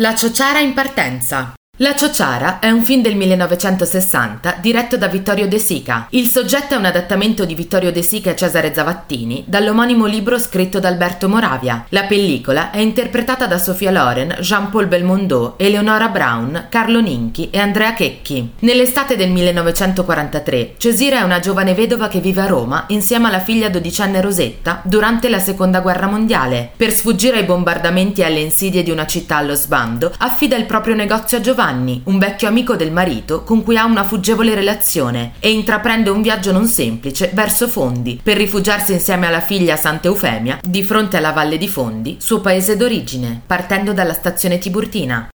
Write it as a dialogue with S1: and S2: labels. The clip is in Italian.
S1: La ciociara in partenza. La Ciociara è un film del 1960 diretto da Vittorio De Sica. Il soggetto è un adattamento di Vittorio De Sica e Cesare Zavattini dall'omonimo libro scritto da Alberto Moravia. La pellicola è interpretata da Sofia Loren, Jean-Paul Belmondo, Eleonora Brown, Carlo Ninchi e Andrea Checchi. Nell'estate del 1943, Cesira è una giovane vedova che vive a Roma insieme alla figlia dodicenne Rosetta durante la Seconda Guerra Mondiale. Per sfuggire ai bombardamenti e alle insidie di una città allo sbando, affida il proprio negozio a Giovanni Giovanni, un vecchio amico del marito con cui ha una fuggevole relazione, e intraprende un viaggio non semplice verso Fondi per rifugiarsi insieme alla figlia Santa Eufemia di fronte alla Valle di Fondi, suo paese d'origine, partendo dalla stazione Tiburtina.